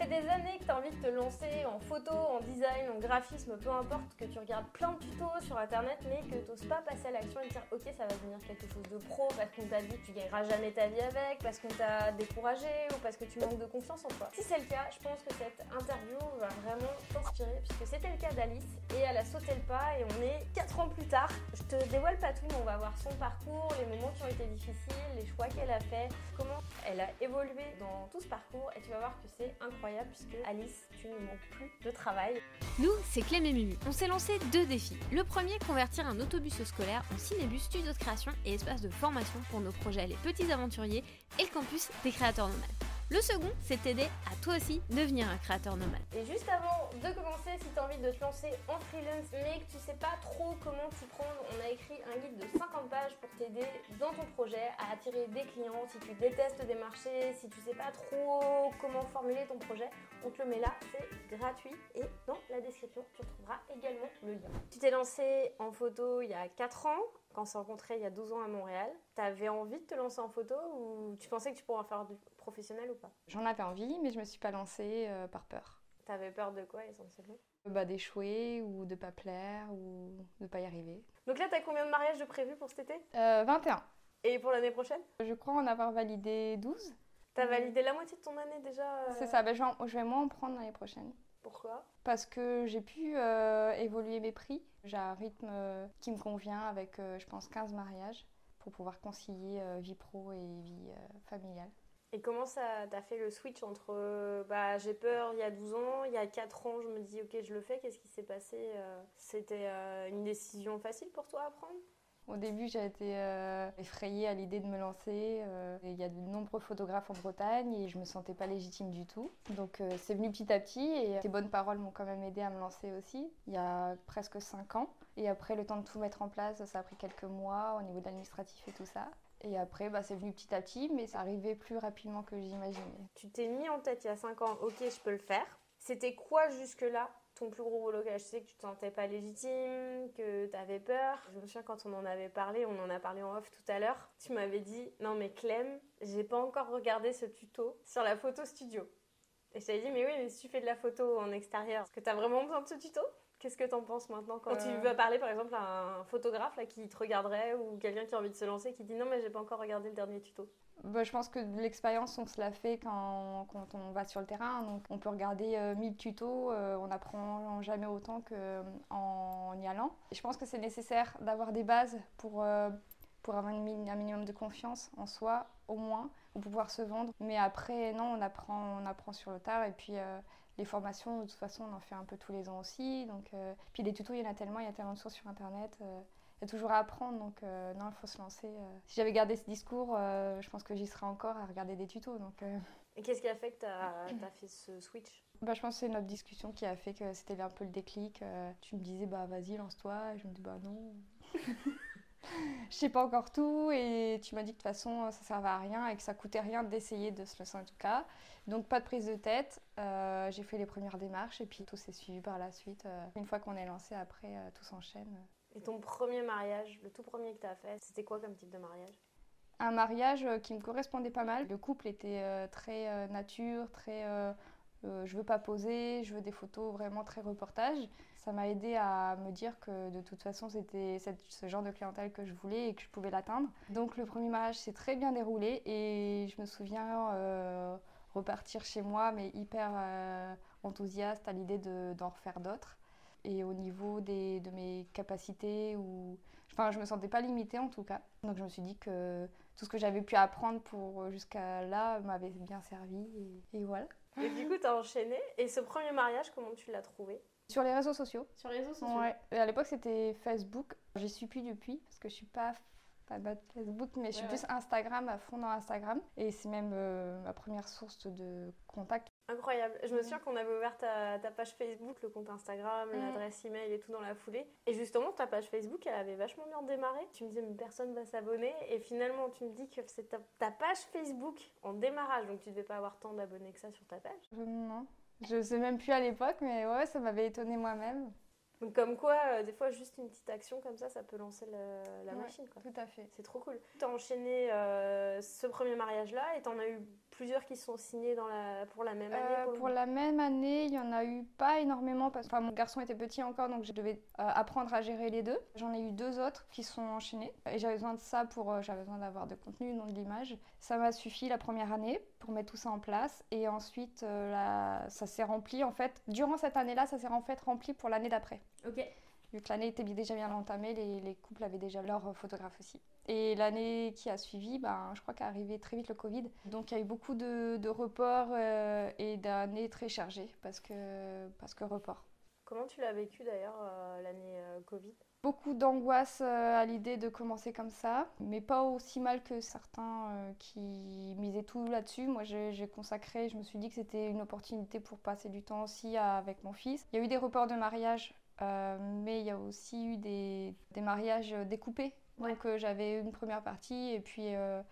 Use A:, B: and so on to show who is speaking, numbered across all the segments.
A: fait des années que tu as envie de te lancer en photo, en design, en graphisme, peu importe, que tu regardes plein de tutos sur internet, mais que tu n'oses pas passer à l'action et te dire ok, ça va devenir quelque chose de pro parce qu'on t'a dit que tu gagneras jamais ta vie avec, parce qu'on t'a découragé ou parce que tu manques de confiance en toi. Si c'est le cas, je pense que cette interview va vraiment t'inspirer puisque c'était le cas d'Alice et elle a sauté le pas et on est 4 ans plus tard. Je te dévoile pas tout, mais on va voir son parcours, les moments qui ont été difficiles, les choix qu'elle a fait, comment elle a évolué dans tout ce parcours et tu vas voir que c'est incroyable puisque Alice, tu ne manques plus de travail.
B: Nous, c'est Clem et Mimi. On s'est lancé deux défis. Le premier, convertir un autobus scolaire en cinébus studio de création et espace de formation pour nos projets Les Petits Aventuriers et le campus des créateurs nomades. Le second, c'est t'aider à toi aussi devenir un créateur nomade.
A: Et juste avant de commencer, si tu as envie de te lancer en freelance mais que tu sais pas trop comment t'y prendre, on a écrit un guide de 50 pages pour t'aider dans ton projet à attirer des clients. Si tu détestes des marchés, si tu sais pas trop comment formuler ton projet, on te le met là, c'est gratuit. Et dans la description, tu retrouveras également le lien. Tu t'es lancé en photo il y a 4 ans on s'est rencontrés il y a 12 ans à Montréal. T'avais envie de te lancer en photo ou tu pensais que tu pourrais en faire du professionnel ou pas?
C: J'en avais envie, mais je me suis pas lancée euh, par peur.
A: T'avais peur de quoi essentiellement?
C: Bah, D'échouer ou de pas plaire ou de pas y arriver.
A: Donc là, t'as combien de mariages de prévus pour cet été?
C: Euh, 21.
A: Et pour l'année prochaine?
C: Je crois en avoir validé 12.
A: T'as validé la moitié de ton année déjà euh
C: C'est ça, bah, je, vais je vais moins en prendre l'année prochaine.
A: Pourquoi?
C: Parce que j'ai pu euh, évoluer mes prix. J'ai un rythme euh, qui me convient avec, euh, je pense, 15 mariages pour pouvoir concilier vie pro et vie familiale.
A: Et comment ça t'a fait le switch entre bah, j'ai peur il y a 12 ans, il y a 4 ans je me dis ok je le fais, qu'est-ce qui s'est passé C'était une décision facile pour toi à prendre?
C: Au début, j'ai été euh, effrayée à l'idée de me lancer. Euh, il y a de nombreux photographes en Bretagne et je me sentais pas légitime du tout. Donc euh, c'est venu petit à petit et tes bonnes paroles m'ont quand même aidé à me lancer aussi. Il y a presque 5 ans. Et après, le temps de tout mettre en place, ça a pris quelques mois au niveau de l'administratif et tout ça. Et après, bah, c'est venu petit à petit, mais ça arrivait plus rapidement que j'imaginais.
A: Tu t'es mis en tête il y a 5 ans, ok, je peux le faire. C'était quoi jusque-là ton plus gros blocage Je sais que tu te sentais pas légitime, que tu avais peur. Je me souviens quand on en avait parlé, on en a parlé en off tout à l'heure, tu m'avais dit Non, mais Clem, j'ai pas encore regardé ce tuto sur la photo studio. Et je t'avais dit Mais oui, mais si tu fais de la photo en extérieur, est-ce que tu as vraiment besoin de ce tuto? Qu'est-ce que t'en penses maintenant quand tu veux parler par exemple à un photographe là, qui te regarderait ou quelqu'un qui a envie de se lancer qui dit non mais j'ai pas encore regardé le dernier tuto?
C: Bah, Je pense que l'expérience, on se la fait quand, quand, on va sur le terrain. Donc, on peut regarder euh, 1000 tutos, euh, on n'apprend jamais autant qu'en euh, en y allant. Et je pense que c'est nécessaire d'avoir des bases pour, euh, pour avoir un minimum de confiance en soi, au moins, pour pouvoir se vendre. Mais après, non, on apprend, on apprend sur le tard. Et puis, les formations, de toute façon, on en fait un peu tous les ans aussi. Donc, puis les tutos, il y en a tellement, il y a tellement de choses sur Internet il y a toujours à apprendre, donc euh, non, il faut se lancer. Euh. Si j'avais gardé ce discours, euh, je pense que j'y serais encore à regarder des tutos. Donc,
A: Et qu'est-ce qui a fait que tu as, fait ce switch?
C: Bah, Je pense que c'est notre discussion qui a fait que c'était un peu le déclic. tu me disais, bah vas-y, lance-toi. Et je me dis, bah non. je sais pas encore tout et tu m'as dit que de toute façon ça servait à rien et que ça coûtait rien d'essayer de se lancer en tout cas. Donc pas de prise de tête, j'ai fait les premières démarches et puis tout s'est suivi par la suite. une fois qu'on est lancé après tout s'enchaîne.
A: Et ton premier mariage, le tout premier que tu as fait, c'était quoi comme type de mariage?
C: Un mariage euh, qui me correspondait pas mal. Le couple était euh, très euh, nature, très je veux pas poser, je veux des photos vraiment très reportage. Ça m'a aidé à me dire que de toute façon c'était ce genre de clientèle que je voulais et que je pouvais l'atteindre. Donc le premier mariage s'est très bien déroulé et je me souviens repartir chez moi mais hyper enthousiaste à l'idée d'en refaire d'autres et au niveau des, de mes capacités ou enfin je me sentais pas limitée en tout cas donc je me suis dit que tout ce que j'avais pu apprendre pour jusqu'à là m'avait bien servi et, voilà
A: et du coup tu as enchaîné. Et ce premier mariage comment tu l'as trouvé?
C: Sur les réseaux sociaux.
A: Sur les réseaux sociaux.
C: Ouais. À l'époque c'était Facebook. J'y suis plus depuis parce que je suis pas pas de Facebook, mais je suis plus Instagram à fond dans Instagram. Et c'est même euh, ma première source de contact.
A: Incroyable. Je me souviens qu'on avait ouvert ta, page Facebook, le compte Instagram, l'adresse email et tout dans la foulée. Et justement, ta page Facebook, elle avait vachement bien démarré. Tu me disais, mais personne va s'abonner. Et finalement, tu me dis que c'est ta, page Facebook en démarrage. Donc, tu devais pas avoir tant d'abonnés que ça sur ta page.
C: non. Je sais même plus à l'époque, mais ouais, ça m'avait étonné moi-même.
A: Donc comme quoi, euh, des fois, juste une petite action comme ça, ça peut lancer la machine. Quoi.
C: Tout à fait.
A: C'est trop cool. Tu as enchaîné euh, ce premier mariage-là et tu en as eu plusieurs qui sont signés dans la, pour la même année
C: Euh, pour la même année, il y en a eu pas énormément parce que enfin, mon garçon était petit encore donc je devais euh, apprendre à gérer les deux. J'en ai eu deux autres qui sont enchaînés et j'avais besoin de ça pour euh, j'avais besoin d'avoir de contenu, non de l'image. Ça m'a suffi la première année pour mettre tout ça en place et ensuite ça s'est rempli en fait durant cette année-là, ça s'est en fait rempli pour l'année d'après.
A: Ok.
C: Vu que l'année était déjà bien entamée, les, les couples avaient déjà leur photographe aussi. Et l'année qui a suivi, ben, je crois qu'est arrivé très vite le Covid. Donc il y a eu beaucoup de, de reports euh, et d'années très chargées parce que, parce que report.
A: Comment tu l'as vécu d'ailleurs euh, l'année euh, Covid?
C: Beaucoup d'angoisse à l'idée de commencer comme ça, mais pas aussi mal que certains qui misaient tout là-dessus. Moi, j'ai consacré, je me suis dit que c'était une opportunité pour passer du temps aussi à- avec mon fils. Il y a eu des reports de mariage, mais il y a aussi eu des, des mariages découpés.
A: Ouais.
C: Donc euh, j'avais une première partie et puis euh,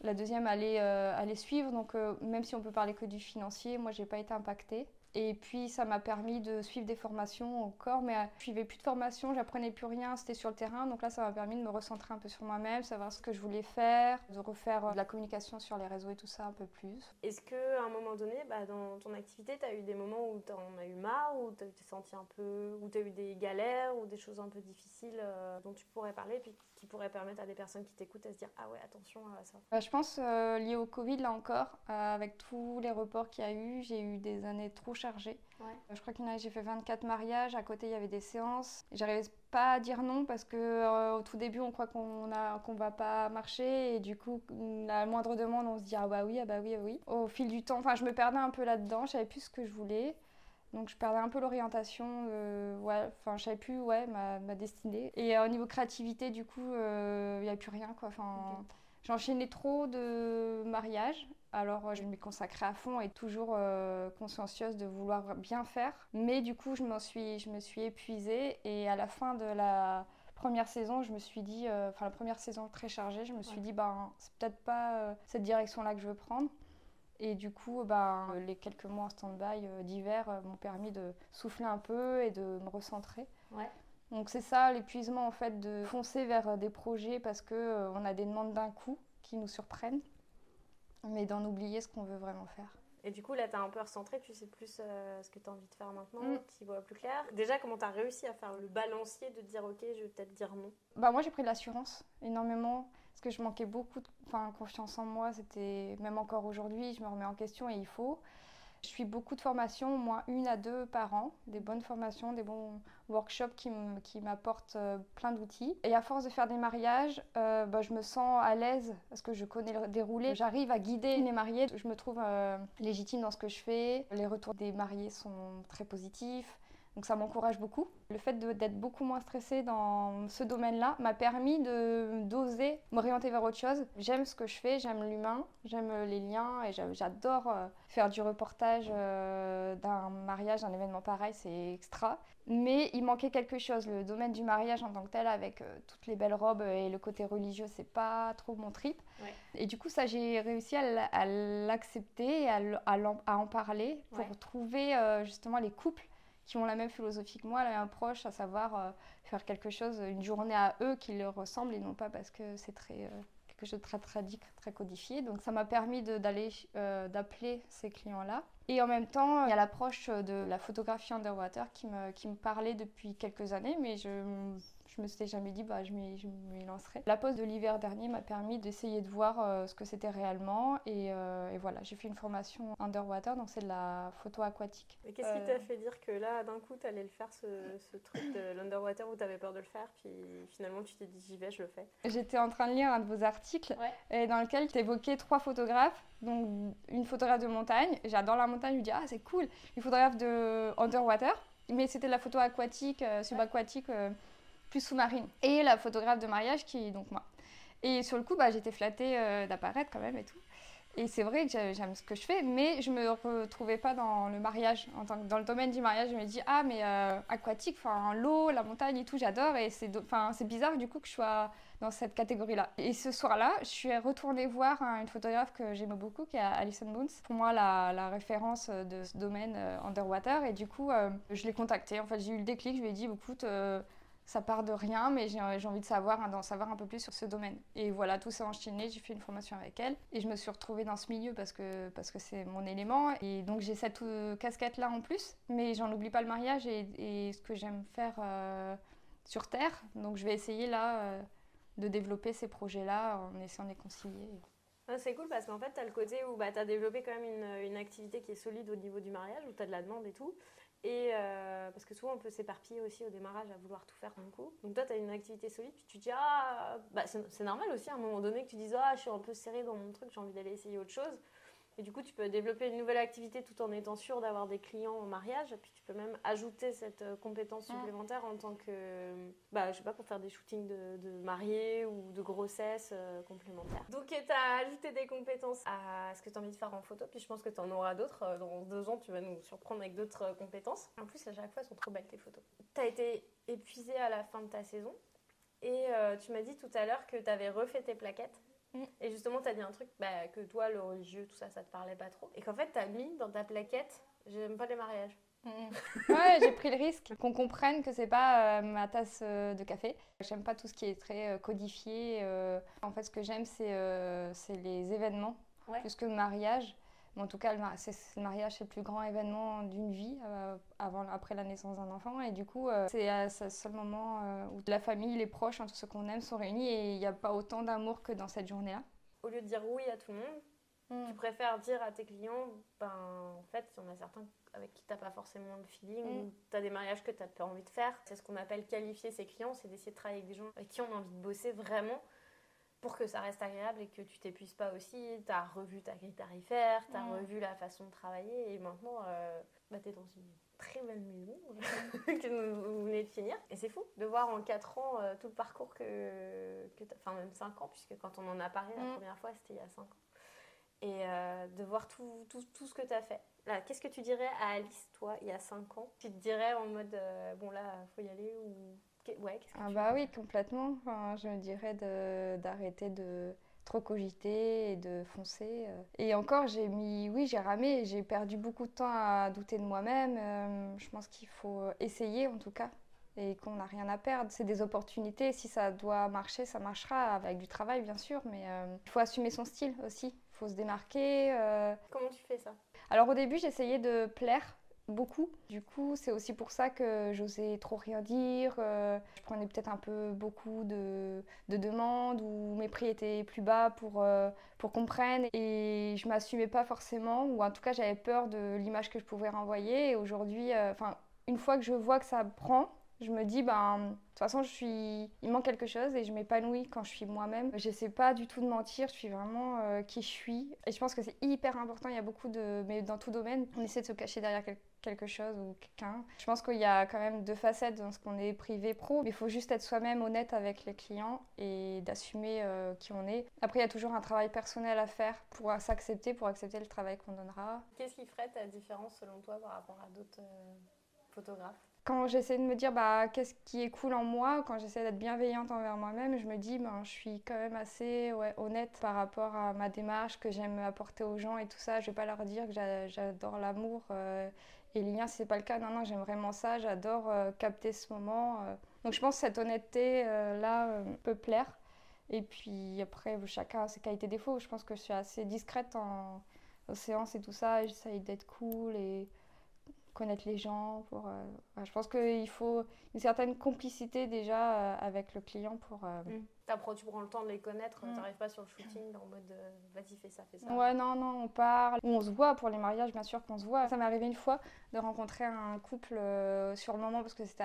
C: la deuxième allait, euh, allait suivre. Donc même si on peut parler que du financier, moi, j'ai pas été impactée. Et puis ça m'a permis de suivre des formations encore, mais je suivais plus de formations, j'apprenais plus rien, c'était sur le terrain. Donc là, ça m'a permis de me recentrer un peu sur moi-même, savoir ce que je voulais faire, de refaire de la communication sur les réseaux et tout ça un peu plus.
A: Est-ce qu'à un moment donné, bah, dans ton activité, tu as eu des moments où tu en as eu marre, où tu t'es senti un peu, où tu as eu des galères, ou des choses un peu difficiles euh, dont tu pourrais parler, puis qui pourraient permettre à des personnes qui t'écoutent à se dire Ah ouais, attention à ça
C: Euh, je pense euh, lié au Covid, là encore, euh, avec tous les reports qu'il y a eu, j'ai eu des années trop chargées.
A: Ouais.
C: Euh, Je crois qu'il y en a, j'ai fait 24 mariages, à côté il y avait des séances. J'arrivais pas à dire non parce que au tout début on croit qu'on a qu'on va pas marcher et du coup la moindre demande on se dit ah bah oui ah bah oui ah oui. Au fil du temps, enfin je me perdais un peu là-dedans, je savais plus ce que je voulais. Donc je perdais un peu l'orientation, euh, ouais, enfin je savais plus ouais ma, ma destinée. Et euh, au niveau créativité du coup il n'y avait plus rien quoi. Enfin j'enchaînais trop de mariages. Alors euh, je m'y consacrais à fond et toujours euh, consciencieuse de vouloir bien faire. Mais du coup je m'en suis je me suis épuisée et à la fin de la première saison, je me suis dit, euh, enfin la première saison très chargée, je me suis
A: Ouais.
C: dit, ben c'est peut-être pas euh, cette direction-là que je veux prendre. Et du coup, ben, les quelques mois en stand-by euh, d'hiver euh, m'ont permis de souffler un peu et de me recentrer.
A: Ouais.
C: Donc c'est ça l'épuisement en fait de foncer vers euh, des projets parce que on a des demandes d'un coup qui nous surprennent, mais d'en oublier ce qu'on veut vraiment faire.
A: Et du coup, là, tu as un peu recentré, tu sais plus euh, ce que tu as envie de faire maintenant,
C: Mm.
A: tu y vois plus clair. Déjà, comment tu as réussi à faire le balancier de dire Ok, je vais peut-être dire non?
C: Bah moi j'ai pris de l'assurance énormément parce que je manquais beaucoup de enfin, confiance en moi. C'était même encore aujourd'hui, je me remets en question et il faut. Je suis beaucoup de formations, au moins une à deux par an, des bonnes formations, des bons workshops qui m'apportent euh, plein d'outils. Et à force de faire des mariages, euh, bah, je me sens à l'aise parce que je connais le déroulé. J'arrive à guider les mariés, je me trouve euh, légitime dans ce que je fais. Les retours des mariés sont très positifs. Donc ça m'encourage beaucoup. Le fait d'être beaucoup moins stressée dans ce domaine-là m'a permis de d'oser m'orienter vers autre chose. J'aime ce que je fais, j'aime l'humain, j'aime les liens et j'a- j'adore euh, faire du reportage euh, d'un mariage, d'un événement pareil, c'est extra. Mais il manquait quelque chose. Le domaine du mariage en tant que tel, avec euh, toutes les belles robes et le côté religieux, c'est pas trop mon trip.
A: Ouais.
C: Et du coup, ça, j'ai réussi à l'accepter et à, en parler pour
A: Ouais.
C: trouver euh, justement les couples qui ont la même philosophie que moi, la même approche, à savoir euh, faire quelque chose, une journée à eux qui leur ressemble et non pas parce que c'est très euh, quelque chose de très tradit, très codifié. Donc ça m'a permis d'aller euh, d'appeler ces clients-là. Et en même temps, il y a l'approche de la photographie underwater qui me, qui me parlait depuis quelques années, mais je je me suis jamais dit bah je m'y lancerai. La pause de l'hiver dernier m'a permis d'essayer de voir euh, ce que c'était réellement et, euh, et voilà, j'ai fait une formation underwater, donc c'est de la photo aquatique.
A: Et qu'est-ce qui
C: Euh,
A: t'a fait dire que là, d'un coup, tu allais le faire, ce, ce truc de l'underwater où tu avais peur de le faire, puis finalement, tu t'es dit J'y vais, je le fais?
C: J'étais en train de lire un de vos articles
A: Ouais.
C: et dans lequel tu évoquais trois photographes. Donc une photographe de montagne, j'adore la montagne, je me dis ah c'est cool. Une photographe de underwater, mais c'était de la photo aquatique, euh, subaquatique, euh, sous-marine. Et la photographe de mariage qui est donc moi. Et sur le coup, bah, j'étais flattée euh, d'apparaître quand même et tout. Et c'est vrai que j'ai- j'aime ce que je fais, mais je me retrouvais pas dans le mariage. En tant que, dans le domaine du mariage, je me dis ah mais euh, aquatique, enfin l'eau, la montagne et tout, j'adore. Et c'est enfin c'est bizarre du coup que je sois dans cette catégorie-là. Et ce soir-là, je suis retournée voir une photographe que j'aime beaucoup, qui est Alison Boons. Pour moi, la, référence de ce domaine euh, underwater. Et du coup, je l'ai contactée. En fait, j'ai eu le déclic. Je lui ai dit, écoute, ça part de rien, mais j'ai envie de savoir, d'en savoir un peu plus sur ce domaine. Et voilà, tout s'est enchaîné, j'ai fait une formation avec elle et je me suis retrouvée dans ce milieu parce que parce que c'est mon élément. Et donc j'ai cette euh, casquette-là en plus, mais j'en oublie pas le mariage et, ce que j'aime faire euh, sur Terre. Donc je vais essayer là euh, de développer ces projets-là en essayant de les concilier.
A: Ah, c'est cool parce qu'en fait, tu as le côté où bah, tu as développé quand même une, une, activité qui est solide au niveau du mariage, où tu as de la demande et tout. Et euh, parce que souvent on peut s'éparpiller aussi au démarrage à vouloir tout faire d'un coup. Donc toi tu as une activité solide, puis tu te dis ah bah, c'est normal aussi à un moment donné que tu dises ah je suis un peu serré dans mon truc, j'ai envie d'aller essayer autre chose. Et du coup, tu peux développer une nouvelle activité tout en étant sûr d'avoir des clients en mariage. Et puis, tu peux même ajouter cette euh, compétence supplémentaire en tant que, bah, je sais pas, pour faire des shootings de, de mariés ou de grossesse euh, complémentaires. Donc, tu as ajouté des compétences à ce que tu as envie de faire en photo. Puis, je pense que tu en auras d'autres. Euh, dans deux ans, tu vas nous surprendre avec d'autres compétences. En plus, à chaque fois, elles sont trop belles tes photos. Tu as été épuisé à la fin de ta saison. Et tu m'as dit tout à l'heure que tu avais refait tes plaquettes. Mm. Et justement, tu as dit un truc bah, que toi, le religieux, tout ça, ça te parlait pas trop. Et qu'en fait, tu as mis dans ta plaquette J'aime pas les mariages.
C: Mm. ouais, j'ai pris le risque qu'on comprenne que c'est pas euh, ma tasse euh, de café. J'aime pas tout ce qui est très euh, codifié. en fait, ce que j'aime, c'est les événements plus que le mariage en tout cas, le, mariage, c'est le plus grand événement d'une vie euh, avant, après la naissance d'un enfant. Et du coup, euh, c'est ce seul moment euh, où la famille, les proches, hein, tout ce qu'on aime sont réunis et il n'y a pas autant d'amour que dans cette journée-là.
A: Au lieu de dire oui à tout le monde, mm. tu préfères dire à tes clients, ben, en fait, il y en a certains avec qui tu n'as pas forcément le feeling, mm. ou tu as des mariages que tu n'as pas envie de faire. C'est ce qu'on appelle qualifier ses clients, c'est d'essayer de travailler avec des gens avec qui on a envie de bosser vraiment pour que ça reste agréable et que tu t'épuises pas aussi. Tu as revu ta grille tarifaire, tu as revu la façon de travailler et maintenant euh, bah, tu es dans une très belle maison que vous venez de finir. Et c'est fou de voir en 4 ans euh, tout le parcours que, que enfin même 5 ans, puisque quand on en a parlé la mm. première fois, c'était il y a 5 ans. Et euh, de voir tout, tout, tout ce que tu as fait. Là, qu'est-ce que tu dirais à Alice, toi, il y a 5 ans? Tu te dirais en mode, bon là, faut y aller ou
C: ah bah oui, complètement. je me dirais d'arrêter de, trop cogiter et de foncer. Euh. Et encore, j'ai mis, oui, j'ai ramé, j'ai perdu beaucoup de temps à douter de moi-même. Euh, je pense qu'il faut essayer en tout cas et qu'on n'a rien à perdre. C'est des opportunités. Si ça doit marcher, ça marchera avec du travail, bien sûr, mais euh, il faut assumer son style aussi. Il faut se démarquer.
A: Comment tu fais ça?
C: Alors au début, j'essayais de plaire beaucoup. Du coup, c'est aussi pour ça que j'osais trop rien dire. Euh, je prenais peut-être un peu beaucoup de, demandes ou mes prix étaient plus bas pour, euh, pour qu'on prenne et je m'assumais pas forcément ou en tout cas j'avais peur de l'image que je pouvais renvoyer. Et aujourd'hui, euh, une fois que je vois que ça prend, je me dis, ben, de toute façon, je suis... il manque quelque chose et je m'épanouis quand je suis moi-même. J'essaie pas du tout de mentir, je suis vraiment qui je suis. Et je pense que c'est hyper important, il y a beaucoup de... Mais dans tout domaine, on essaie de se cacher derrière quelque quelque chose ou quelqu'un. Je pense qu'il y a quand même deux facettes dans ce qu'on est privé-pro. Il faut juste être soi-même honnête avec les clients et d'assumer euh, qui on est. Après, il y a toujours un travail personnel à faire pour s'accepter, pour accepter le travail qu'on donnera.
A: Qu'est-ce qui ferait ta différence selon toi par rapport à d'autres euh, photographes?
C: Quand j'essaie de me dire bah, qu'est-ce qui est cool en moi, quand j'essaie d'être bienveillante envers moi-même, je me dis ben, je suis quand même assez ouais, honnête par rapport à ma démarche, que j'aime apporter aux gens et tout ça. Je vais pas leur dire que j'adore l'amour euh, et les liens, si c'est pas le cas, non, non, j'aime vraiment ça, j'adore euh, capter ce moment. Euh. Donc je pense que cette honnêteté-là euh, peut plaire. Et puis après, chacun a ses qualités défauts. Je pense que je suis assez discrète en, aux séances et tout ça. J'essaye d'être cool et connaître les gens. Pour, je pense qu'il faut une certaine complicité déjà avec le client pour, mm
A: tu prends le temps de les connaître, tu mm. t'arrives pas sur le shooting en mode euh, vas-y fais ça, fais ça.
C: Ouais, non, non, on parle. On se voit pour les mariages, bien sûr qu'on se voit. Ça m'est arrivé une fois de rencontrer un couple euh, sur le moment parce que c'était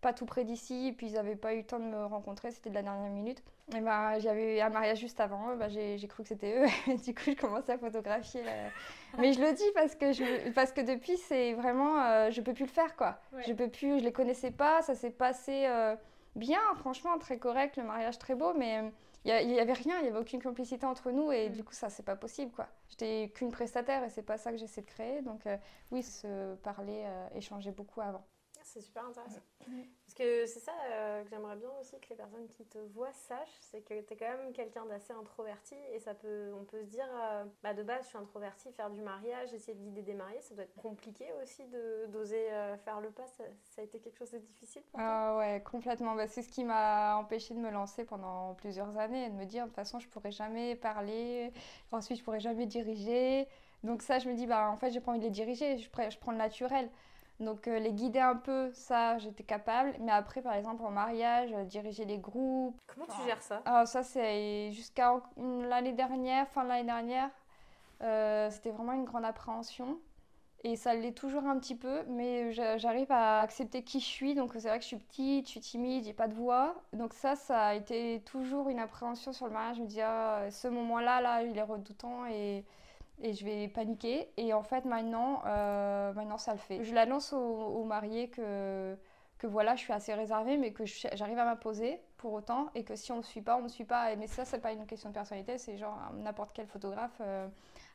C: pas tout près d'ici, et puis ils n'avaient pas eu le temps de me rencontrer, c'était de la dernière minute. Et ben, j'avais eu un mariage juste avant, bah, j'ai cru que c'était eux, et du coup je commençais à photographier. Mais je le dis parce que, je, parce que depuis, c'est vraiment, euh, je peux plus le faire quoi. Je peux plus, je les connaissais pas, ça s'est passé bien, franchement, très correct, le mariage très beau, mais il euh, n'y avait rien, il n'y avait aucune complicité entre nous et mm. du coup, ça, c'est pas possible, quoi. J'étais qu'une prestataire et c'est pas ça que j'essaie de créer. Donc, euh, oui, se parler, euh, échanger beaucoup avant.
A: C'est super intéressant. Parce que c'est ça euh, que j'aimerais bien aussi que les personnes qui te voient sachent, c'est que tu es quand même quelqu'un d'assez introverti et ça peut, on peut se dire, euh, bah de base je suis introverti, faire du mariage, essayer de guider des mariés, ça doit être compliqué aussi d'oser euh, faire le pas, ça, a été quelque chose de difficile pour toi?
C: Ah ouais, complètement. Bah, c'est ce qui m'a empêché de me lancer pendant plusieurs années et de me dire de toute façon je pourrais jamais parler, ensuite je pourrais jamais diriger. Donc ça je me dis, bah en fait j'ai pas envie de les diriger, je, je prends le naturel. Donc euh, les guider un peu, ça, j'étais capable. Mais après, par exemple, en mariage, euh, diriger les groupes.
A: Comment tu gères ça?
C: ah, Ça, c'est jusqu'à l'année dernière, fin de l'année dernière, euh, c'était vraiment une grande appréhension. Et ça l'est toujours un petit peu, mais j'arrive à accepter qui je suis. Donc c'est vrai que je suis petite, je suis timide, j'ai pas de voix. Donc ça, ça a été toujours une appréhension sur le mariage. Je me dis, ah, ce moment-là, là, il est redoutant et et je vais paniquer. Et en fait, maintenant, euh, maintenant ça le fait. Je l'annonce aux, mariés que, que voilà, je suis assez réservée, mais que j'arrive à m'imposer pour autant, et que si on ne me suit pas, on ne me suit pas. Mais ça, c'est pas une question de personnalité, c'est genre n'importe quel photographe. Euh.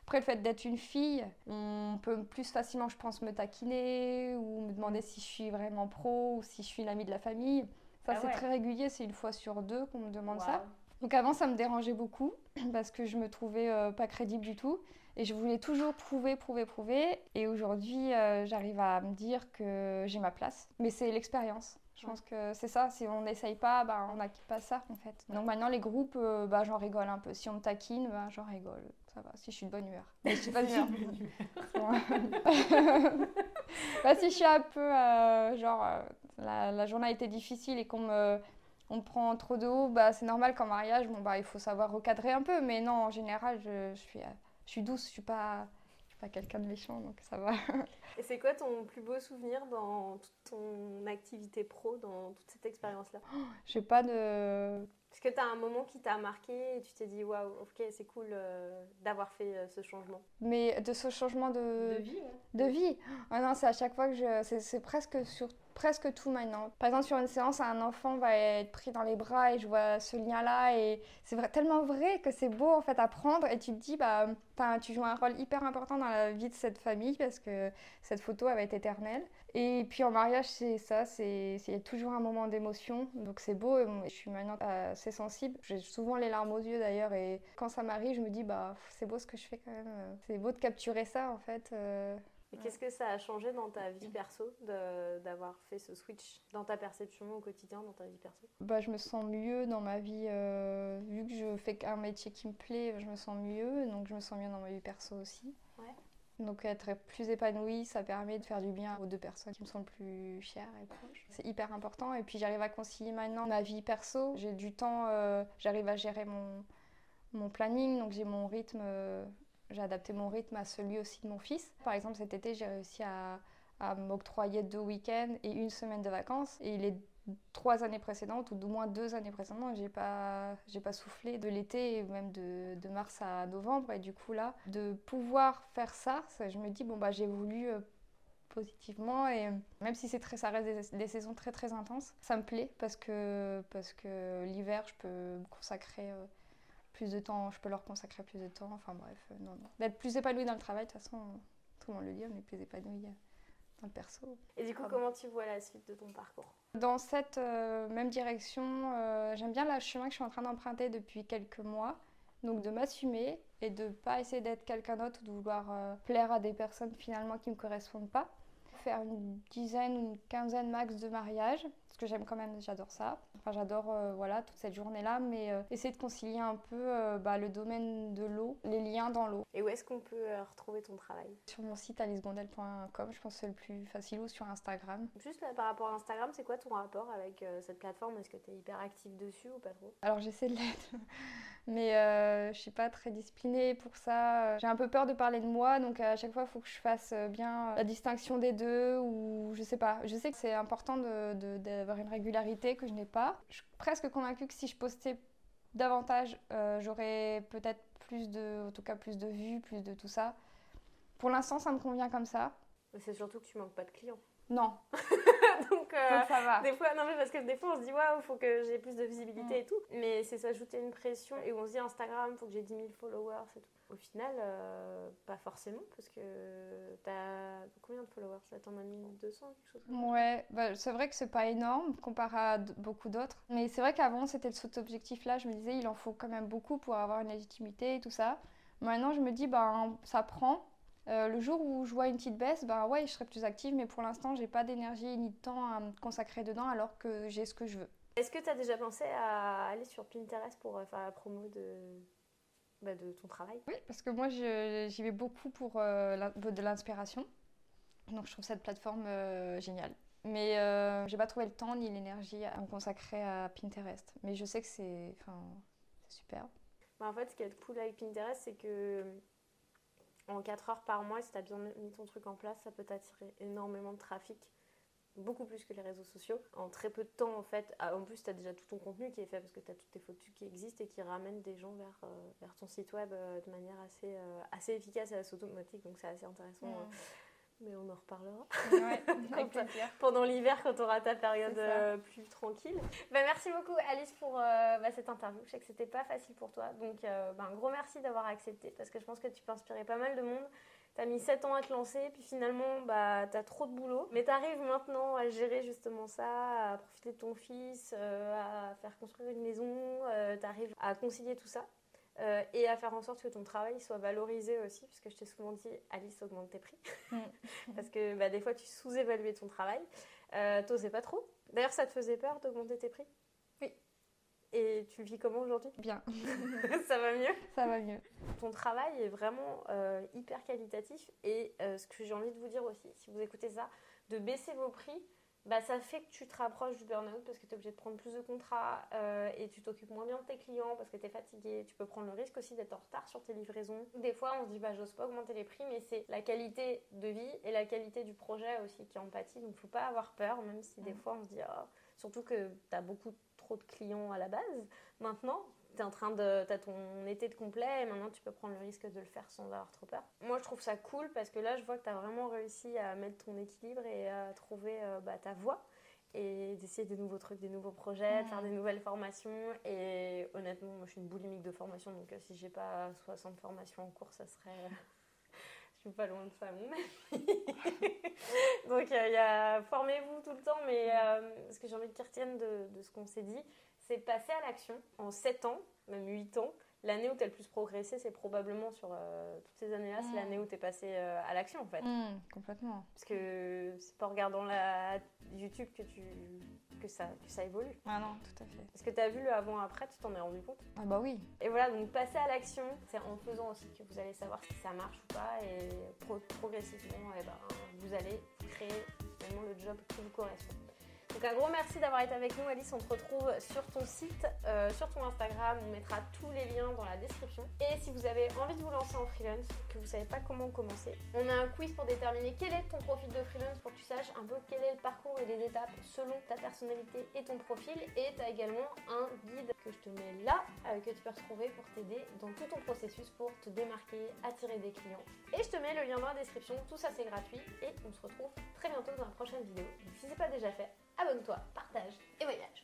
C: Après, le fait d'être une fille, on peut plus facilement, je pense, me taquiner ou me demander si je suis vraiment pro ou si je suis l'amie de la famille. Ça, ah c'est très régulier, c'est une fois sur deux qu'on me demande ça. Donc avant, ça me dérangeait beaucoup parce que je me trouvais euh, pas crédible du tout. Et je voulais toujours prouver, prouver, prouver. Et aujourd'hui, euh, j'arrive à me dire que j'ai ma place. Mais c'est l'expérience. Je pense que c'est ça. Si on n'essaye pas, bah, on n'acquiert pas ça, en fait. Donc maintenant, les groupes, euh, bah, j'en rigole un peu. Si on me taquine, bah, j'en rigole. Ça va, si je suis de bonne humeur. Mais je suis pas de humeur. bah, si je suis un peu, euh, genre, la, la, journée a été difficile et qu'on me, on prend trop de haut, bah, c'est normal qu'en mariage, bon, bah, il faut savoir recadrer un peu. Mais non, en général, je, je suis je suis douce, je suis pas, je suis pas quelqu'un de méchant, donc ça va.
A: Et c'est quoi ton plus beau souvenir dans toute ton activité pro, dans toute cette expérience-là?
C: Oh, Je sais pas de.
A: Est-ce que tu as un moment qui t'a marqué et tu t'es dit waouh, ok, c'est cool euh, d'avoir fait euh, ce changement
C: Mais de ce changement de,
A: de vie
C: De vie oh Non, c'est à chaque fois que je. C'est presque sur presque tout maintenant. Par exemple, sur une séance, un enfant va être pris dans les bras et je vois ce lien-là et c'est tellement vrai que c'est beau en fait à prendre et tu te dis, bah, tu joues un rôle hyper important dans la vie de cette famille parce que cette photo, elle va être éternelle. Et puis en mariage, c'est ça, c'est toujours un moment d'émotion, donc c'est beau. je suis maintenant assez sensible. J'ai souvent les larmes aux yeux d'ailleurs, et quand ça m'arrive, je me dis bah c'est beau ce que je fais quand même. C'est beau de capturer ça en fait. Euh,
A: et qu'est-ce que ça a changé dans ta vie perso d'avoir fait ce switch dans ta perception au quotidien, dans ta vie perso?
C: Bah, Je me sens mieux dans ma vie. Euh, vu que je fais un métier qui me plaît, je me sens mieux. Donc je me sens mieux dans ma vie perso aussi. Donc être plus épanouie, ça permet de faire du bien aux deux personnes qui me sont le plus chères et proches. C'est hyper important. Et puis j'arrive à concilier maintenant ma vie perso. J'ai du temps, euh, j'arrive à gérer mon, mon planning, donc j'ai mon rythme. J'ai adapté mon rythme à celui aussi de mon fils. Par exemple, cet été, j'ai réussi à, m'octroyer deux week-ends et une semaine de vacances. Et les trois années précédentes, ou du moins deux années précédentes, j'ai pas, j'ai pas soufflé de l'été, même de, de, mars à novembre. Et du coup, là, de pouvoir faire ça, je me dis, bon, bah, j'ai voulu euh, positivement et même si c'est très ça reste des, saisons très très intenses ça me plaît parce que parce que l'hiver je peux me consacrer euh, plus de temps, je peux leur consacrer plus de temps. Enfin bref, euh, non, non. D'être plus épanoui dans le travail, de toute façon, tout le monde le dit, on est plus épanoui euh, dans le perso.
A: Et du coup, comment tu vois la suite de ton parcours?
C: Dans cette euh, même direction, j'aime bien le chemin que je suis en train d'emprunter depuis quelques mois. Donc de m'assumer et de pas essayer d'être quelqu'un d'autre ou de vouloir plaire à des personnes finalement qui ne me correspondent pas. Faire une dizaine ou une quinzaine max de mariages parce que j'aime quand même, j'adore ça. Enfin, j'adore euh, voilà, toute cette journée-là, mais euh, essayer de concilier un peu euh, bah, le domaine de l'eau, les liens dans l'eau.
A: Et où est-ce qu'on peut retrouver ton travail?
C: Sur mon site alicegondel.com, je pense que c'est le plus facile, ou sur Instagram.
A: Juste par rapport à Instagram, c'est quoi ton rapport avec cette plateforme? Est-ce que tu es hyper active dessus ou pas trop?
C: Alors j'essaie de l'être, mais je suis pas très disciplinée pour ça. J'ai un peu peur de parler de moi, donc à chaque fois, il faut que je fasse bien la distinction des deux, ou je sais pas. Je sais que c'est important de, de d'avoir une régularité que je n'ai pas. Je suis presque convaincue que si je postais davantage, euh, j'aurais peut-être plus de, en tout cas plus de vues, plus de tout ça. Pour l'instant, ça me convient comme ça.
A: C'est surtout que tu manques pas de clients.
C: Non.
A: Donc, euh, ça va. Des fois, non mais parce que des fois on se dit waouh, faut que j'ai plus de visibilité mm. et tout. Mais c'est s'ajouter une pression et on se dit Instagram, faut que j'ai 10 000 followers et tout. Au final, euh, pas forcément, parce que t'as combien de followers? Là, t'en as 1200, quelque chose comme
C: Ouais, bah, c'est vrai que c'est pas énorme comparé à beaucoup d'autres. Mais c'est vrai qu'avant, c'était cet objectif-là. Je me disais, il en faut quand même beaucoup pour avoir une légitimité et tout ça. Maintenant, je me dis, ben, ça prend. Euh, le jour où je vois une petite baisse, ben ouais, je serai plus active, mais pour l'instant, j'ai pas d'énergie ni de temps à me consacrer dedans alors que j'ai ce que je veux.
A: Est-ce que t'as déjà pensé à aller sur Pinterest pour euh, faire la promo de, bah, de ton travail
C: Oui, parce que moi, j'y vais beaucoup pour euh, de l'inspiration. Donc, je trouve cette plateforme euh, géniale. Mais euh, j'ai pas trouvé le temps ni l'énergie à me consacrer à Pinterest. Mais je sais que c'est super.
A: Bah, En fait, ce qui est cool avec Pinterest, c'est que en 4 heures par mois, si tu as bien mis ton truc en place, ça peut t'attirer énormément de trafic, beaucoup plus que les réseaux sociaux. En très peu de temps, en fait, ah, en plus, tu as déjà tout ton contenu qui est fait parce que tu as toutes tes photos qui existent et qui ramènent des gens vers, euh, vers ton site web euh, de manière assez, euh, assez efficace et assez automatique, donc c'est assez intéressant. euh, mais on en reparlera.
C: Ouais,
A: Quand, pendant l'hiver quand tu auras ta période euh, plus tranquille. Bah, merci beaucoup Alice pour euh, bah, cette interview. Je sais que c'était pas facile pour toi. Donc euh, bah, un gros merci d'avoir accepté parce que je pense que tu peux inspirer pas mal de monde. Tu as mis 7 ans à te lancer, puis finalement bah, tu as trop de boulot. Mais tu arrives maintenant à gérer justement ça, à profiter de ton fils, euh, à faire construire une maison, tu arrives à concilier tout ça. euh, et à faire en sorte que ton travail soit valorisé aussi, puisque je t'ai souvent dit, Alice, augmente tes prix. Parce que bah, des fois, tu sous-évaluais ton travail. Euh, T'osais pas trop. D'ailleurs, ça te faisait peur d'augmenter tes prix? Et tu vis comment aujourd'hui?
C: Bien,
A: Ça va mieux?
C: Ça va mieux.
A: Ton travail est vraiment euh, hyper qualitatif. Et euh, ce que j'ai envie de vous dire aussi, si vous écoutez ça, de baisser vos prix, bah, ça fait que tu te rapproches du burn-out parce que tu es obligé de prendre plus de contrats euh, et tu t'occupes moins bien de tes clients parce que tu es fatigué. Tu peux prendre le risque aussi d'être en retard sur tes livraisons. Des fois, on se dit, bah, j'ose pas augmenter les prix, mais c'est la qualité de vie et la qualité du projet aussi qui en pâtit. Donc, faut pas avoir peur, même si des fois, on se dit, Ah, surtout que tu as beaucoup trop de clients à la base. Maintenant, tu en train de. Tu as ton été de complet et maintenant tu peux prendre le risque de le faire sans avoir trop peur. Moi, je trouve ça cool parce que là, je vois que tu as vraiment réussi à mettre ton équilibre et à trouver euh, bah, ta voie et d'essayer des nouveaux trucs, des nouveaux projets, de faire des nouvelles formations. Et honnêtement, moi, je suis une boulimique de formation donc euh, si j'ai pas 60 formations en cours, ça serait. Je suis pas loin de ça, ami. donc, il y a formez-vous tout le temps, mais euh, ce que j'ai envie de qu'ils retiennent de, de ce qu'on s'est dit, c'est passer à l'action en 7 ans, même 8 ans. L'année où tu as le plus progressé, c'est probablement sur euh, toutes ces années-là, c'est
C: Mm.
A: l'année où tu es passé euh, à l'action en fait.
C: Mm, complètement.
A: Parce que c'est pas en regardant la YouTube que, tu, que, ça, que ça évolue.
C: Ah non, tout à fait.
A: Parce que tu as vu le avant-après, tu t'en es rendu compte?
C: Ah bah oui.
A: Et voilà, donc passer à l'action, c'est en faisant aussi que vous allez savoir si ça marche ou pas. Et pro- progressivement, eh ben, vous allez créer finalement le job qui vous correspond. Donc un gros merci d'avoir été avec nous Alice, on te retrouve sur ton site, euh, sur ton Instagram, on mettra tous les liens dans la description. Et si vous avez envie de vous lancer en freelance, que vous savez pas comment commencer, on a un quiz pour déterminer quel est ton profil de freelance pour que tu saches un peu quel est le parcours et les étapes selon ta personnalité et ton profil. Et tu as également un guide que je te mets là, euh, que tu peux retrouver pour t'aider dans tout ton processus pour te démarquer, attirer des clients. Et je te mets le lien dans la description, tout ça c'est gratuit et on se retrouve très bientôt dans la prochaine vidéo. Donc si c'est pas déjà fait, abonne-toi, partage et voyage